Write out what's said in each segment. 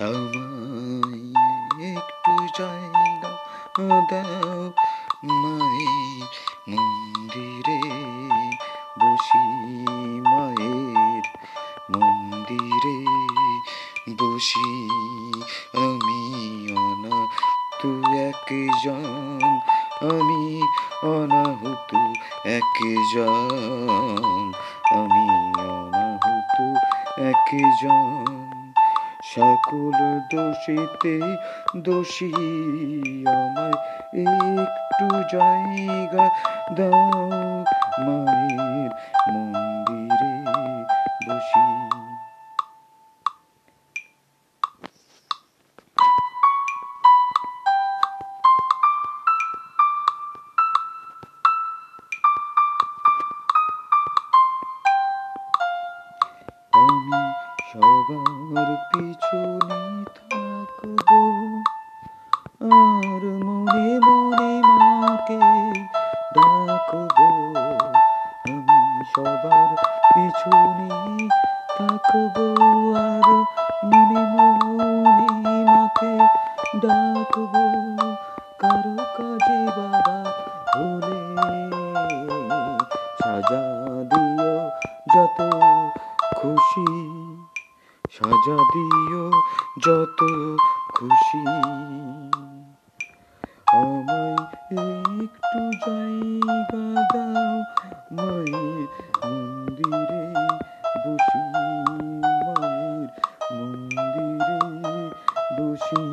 আমায় একটু জায়গা দাও, মায়ের মন্দিরে। বসি মায়ের মন্দিরে। বসি আমি অনা তু একজন, আমি অনাহুত একজন, আমি অনাহুত একজন। সকল দোষীতে দোষী আমায় একটু জায়গা দাও মায়ের মন্দিরে সবার পিছনে থাকব। আর মনে মনে মাকে ডাকব। আমি সবার পিছনে থাকব। আর মনে মনে মাকে ডাকব। কারও কাজে বাবা হলে সাজা দিও যত খুশি। সাজা দিও যত খুশি। একটু জায়গা দাও মায়ের মন্দিরে বসি, মায়ের মন্দিরে বসি।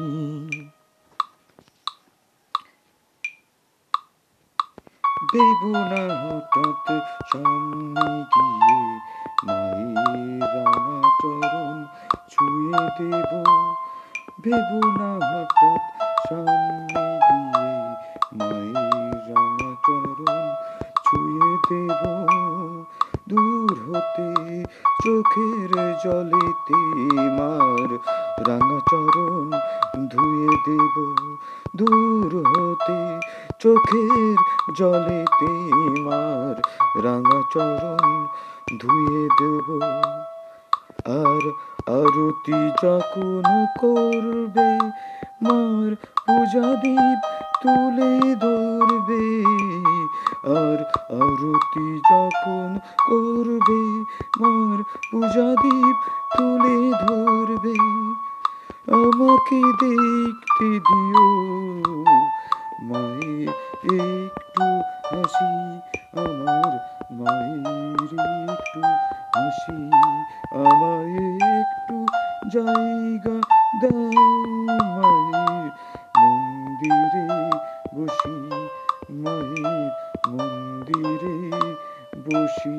দেব না হঠাৎ সামনে গিয়ে মায়ের ছুঁয়ে দেব ভেব না হঠাৎ সামনে গিয়ে মায়ের রাঙা চরণ ছুঁয়ে দেব। দূর হতে চোখের জলেতে মার রাঙা চরণ ধুয়ে দেব। দূর হতে চোখের জলেতে মার রাঙা চরণ ধুয়ে দেব। আর আরতি যখন করবে, মার পূজা দীপ তুলে ধরবে। আর আরতি যখন করবে, মার পূজা দীপ তুলে ধরবে। আমাকে দেখতে দিও, মায়ের একটু হাসি আমার। মায়ের একটু হাসি আমায় একটু জায়গা দাও মায়ের মন্দিরে বসি মায়ের মন্দিরে বসি।